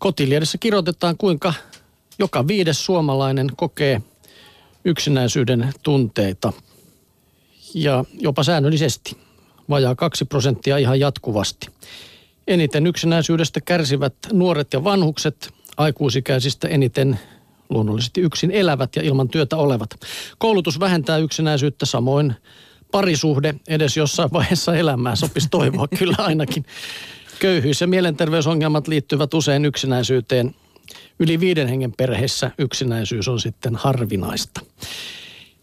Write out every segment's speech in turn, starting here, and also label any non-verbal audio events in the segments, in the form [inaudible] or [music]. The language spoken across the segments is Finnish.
Kotiliedessä kirjoitetaan, kuinka joka viides suomalainen kokee yksinäisyyden tunteita ja jopa säännöllisesti. Vajaa kaksi prosenttia ihan jatkuvasti. Eniten yksinäisyydestä kärsivät nuoret ja vanhukset, aikuisikäisistä eniten luonnollisesti yksin elävät ja ilman työtä olevat. Koulutus vähentää yksinäisyyttä samoin parisuhde edes jossain vaiheessa elämää sopisi toivoa [laughs] kyllä ainakin. Köyhyys ja mielenterveysongelmat liittyvät usein yksinäisyyteen. Yli viiden hengen perheessä yksinäisyys on sitten harvinaista.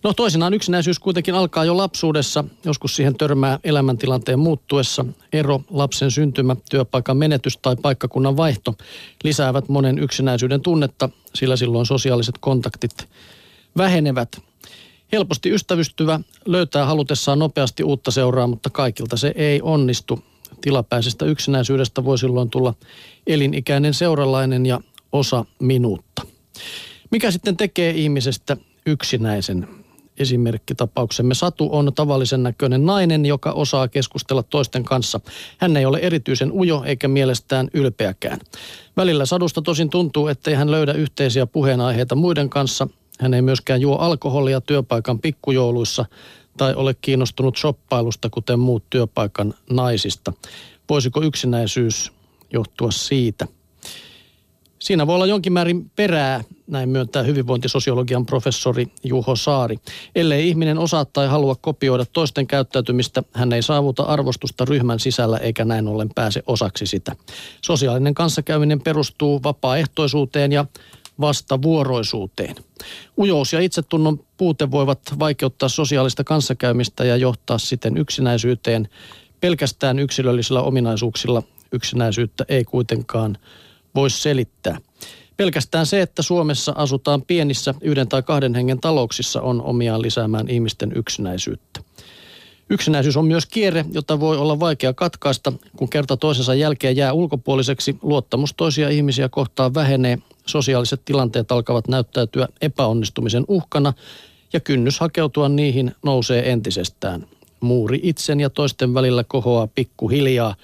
No toisinaan yksinäisyys kuitenkin alkaa jo lapsuudessa. Joskus siihen törmää elämäntilanteen muuttuessa. Ero, lapsen syntymä, työpaikan menetys tai paikkakunnan vaihto lisäävät monen yksinäisyyden tunnetta, sillä silloin sosiaaliset kontaktit vähenevät. Helposti ystävystyvä löytää halutessaan nopeasti uutta seuraa, mutta kaikilta se ei onnistu. Tilapäisestä yksinäisyydestä voi silloin tulla elinikäinen seuralainen ja osa minuutta. Mikä sitten tekee ihmisestä yksinäisen? Esimerkkitapauksemme Satu on tavallisen näköinen nainen, joka osaa keskustella toisten kanssa. Hän ei ole erityisen ujo eikä mielestään ylpeäkään. Välillä Sadusta tosin tuntuu, ettei hän löydä yhteisiä puheenaiheita muiden kanssa. Hän ei myöskään juo alkoholia työpaikan pikkujouluissa tai ole kiinnostunut shoppailusta, kuten muut työpaikan naisista. Voisiko yksinäisyys johtua siitä? Siinä voi olla jonkin määrin perää, näin myöntää hyvinvointisosiologian professori Juho Saari. Ellei ihminen osaa tai halua kopioida toisten käyttäytymistä, hän ei saavuta arvostusta ryhmän sisällä eikä näin ollen pääse osaksi sitä. Sosiaalinen kanssakäyminen perustuu vapaaehtoisuuteen ja vastavuoroisuuteen. Ujous ja itsetunnon puute voivat vaikeuttaa sosiaalista kanssakäymistä ja johtaa siten yksinäisyyteen. Pelkästään yksilöllisillä ominaisuuksilla yksinäisyyttä ei kuitenkaan voi selittää. Pelkästään se, että Suomessa asutaan pienissä yhden tai kahden hengen talouksissa on omiaan lisäämään ihmisten yksinäisyyttä. Yksinäisyys on myös kierre, jota voi olla vaikea katkaista. Kun kerta toisensa jälkeen jää ulkopuoliseksi, luottamus toisia ihmisiä kohtaan vähenee, sosiaaliset tilanteet alkavat näyttäytyä epäonnistumisen uhkana ja kynnys hakeutua niihin nousee entisestään. Muuri itsen ja toisten välillä kohoaa pikkuhiljaa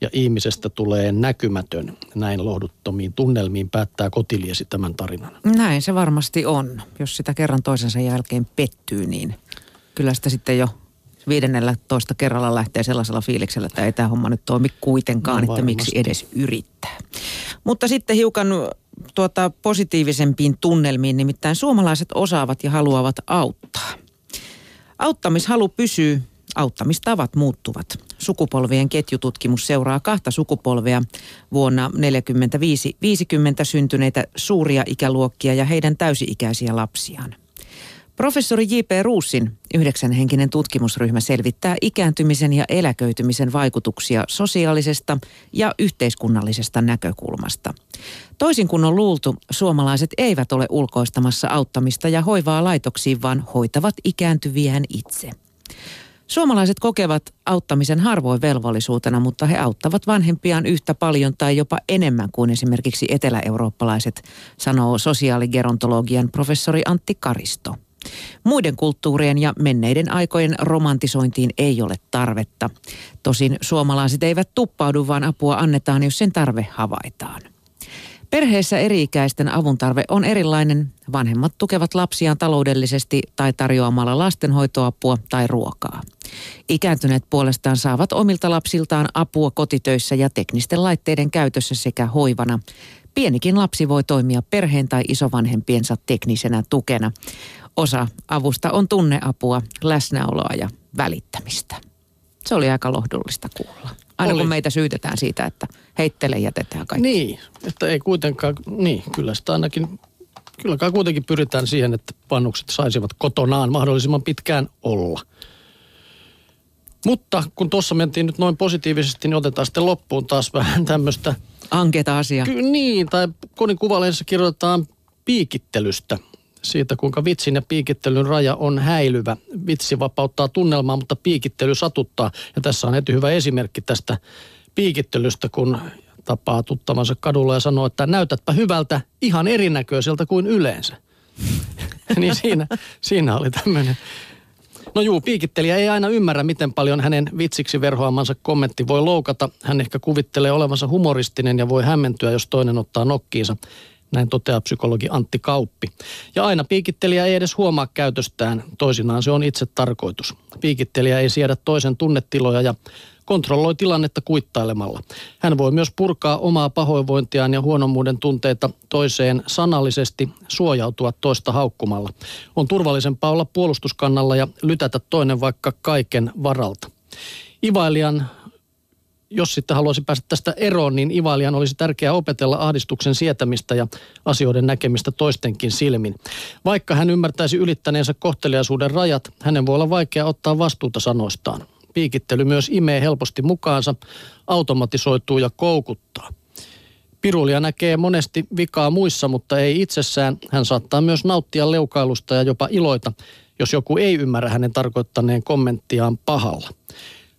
ja ihmisestä tulee näkymätön. Näin lohduttomiin tunnelmiin päättää kotiliesi tämän tarinan. Näin se varmasti on. Jos sitä kerran toisensa jälkeen pettyy, niin kyllä sitä sitten jo viidennellä toista kerralla lähtee sellaisella fiiliksellä, että ei tämä homma nyt toimi kuitenkaan, no, että miksi edes yrittää. Mutta sitten hiukan tuota, positiivisempiin tunnelmiin, nimittäin suomalaiset osaavat ja haluavat auttaa. Auttamishalu pysyy auttamistavat muuttuvat. Sukupolvien ketjututkimus seuraa kahta sukupolvea vuonna 45-50 syntyneitä suuria ikäluokkia ja heidän täysi-ikäisiä lapsiaan. Professori J.P. Ruussin yhdeksänhenkinen tutkimusryhmä selvittää ikääntymisen ja eläköitymisen vaikutuksia sosiaalisesta ja yhteiskunnallisesta näkökulmasta. Toisin kuin on luultu, suomalaiset eivät ole ulkoistamassa auttamista ja hoivaa laitoksiin, vaan hoitavat ikääntyviään itse. Suomalaiset kokevat auttamisen harvoin velvollisuutena, mutta he auttavat vanhempiaan yhtä paljon tai jopa enemmän kuin esimerkiksi etelä-eurooppalaiset, sanoo sosiaaligerontologian professori Antti Karisto. Muiden kulttuurien ja menneiden aikojen romantisointiin ei ole tarvetta. Tosin suomalaiset eivät tuppaudu, vaan apua annetaan, jos sen tarve havaitaan. Perheessä eri-ikäisten avuntarve on erilainen. Vanhemmat tukevat lapsiaan taloudellisesti tai tarjoamalla lastenhoitoapua tai ruokaa. Ikääntyneet puolestaan saavat omilta lapsiltaan apua kotitöissä ja teknisten laitteiden käytössä sekä hoivana. Pienikin lapsi voi toimia perheen tai isovanhempiensa teknisenä tukena. Osa avusta on tunneapua, läsnäoloa ja välittämistä. Se oli aika lohdullista kuulla. Aina oli. kun meitä syytetään siitä, että heittele jätetään kaikki. Niin, että ei kuitenkaan, niin kyllä sitä ainakin, kyllä kuitenkin pyritään siihen, että pannukset saisivat kotonaan mahdollisimman pitkään olla. Mutta kun tuossa mentiin nyt noin positiivisesti, niin otetaan sitten loppuun taas vähän tämmöistä... Ankeeta asiaa. Ky- niin, tai Konin kuvalehdessä kirjoitetaan piikittelystä – siitä, kuinka vitsin ja piikittelyn raja on häilyvä. Vitsi vapauttaa tunnelmaa, mutta piikittely satuttaa. Ja tässä on heti hyvä esimerkki tästä piikittelystä, kun tapaa tuttavansa kadulla ja sanoo, että näytätpä hyvältä ihan erinäköiseltä kuin yleensä. [laughs] niin siinä, siinä oli tämmöinen No juu, piikittelijä ei aina ymmärrä, miten paljon hänen vitsiksi verhoamansa kommentti voi loukata. Hän ehkä kuvittelee olevansa humoristinen ja voi hämmentyä, jos toinen ottaa nokkiinsa. Näin toteaa psykologi Antti Kauppi. Ja aina piikittelijä ei edes huomaa käytöstään, toisinaan se on itse tarkoitus. Piikittelijä ei siedä toisen tunnetiloja ja kontrolloi tilannetta kuittailemalla. Hän voi myös purkaa omaa pahoinvointiaan ja huonommuuden tunteita toiseen sanallisesti suojautua toista haukkumalla. On turvallisempaa olla puolustuskannalla ja lytätä toinen vaikka kaiken varalta. Ivailijan jos sitten haluaisi päästä tästä eroon, niin Ivalian olisi tärkeää opetella ahdistuksen sietämistä ja asioiden näkemistä toistenkin silmin. Vaikka hän ymmärtäisi ylittäneensä kohteliaisuuden rajat, hänen voi olla vaikea ottaa vastuuta sanoistaan. Piikittely myös imee helposti mukaansa, automatisoituu ja koukuttaa. Pirulia näkee monesti vikaa muissa, mutta ei itsessään. Hän saattaa myös nauttia leukailusta ja jopa iloita, jos joku ei ymmärrä hänen tarkoittaneen kommenttiaan pahalla.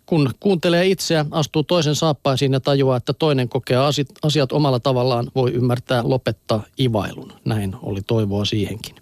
Kun kuuntelee itseä, astuu toisen saappaisiin ja tajuaa, että toinen kokee asiat omalla tavallaan, voi ymmärtää lopettaa ivailun. Näin oli toivoa siihenkin.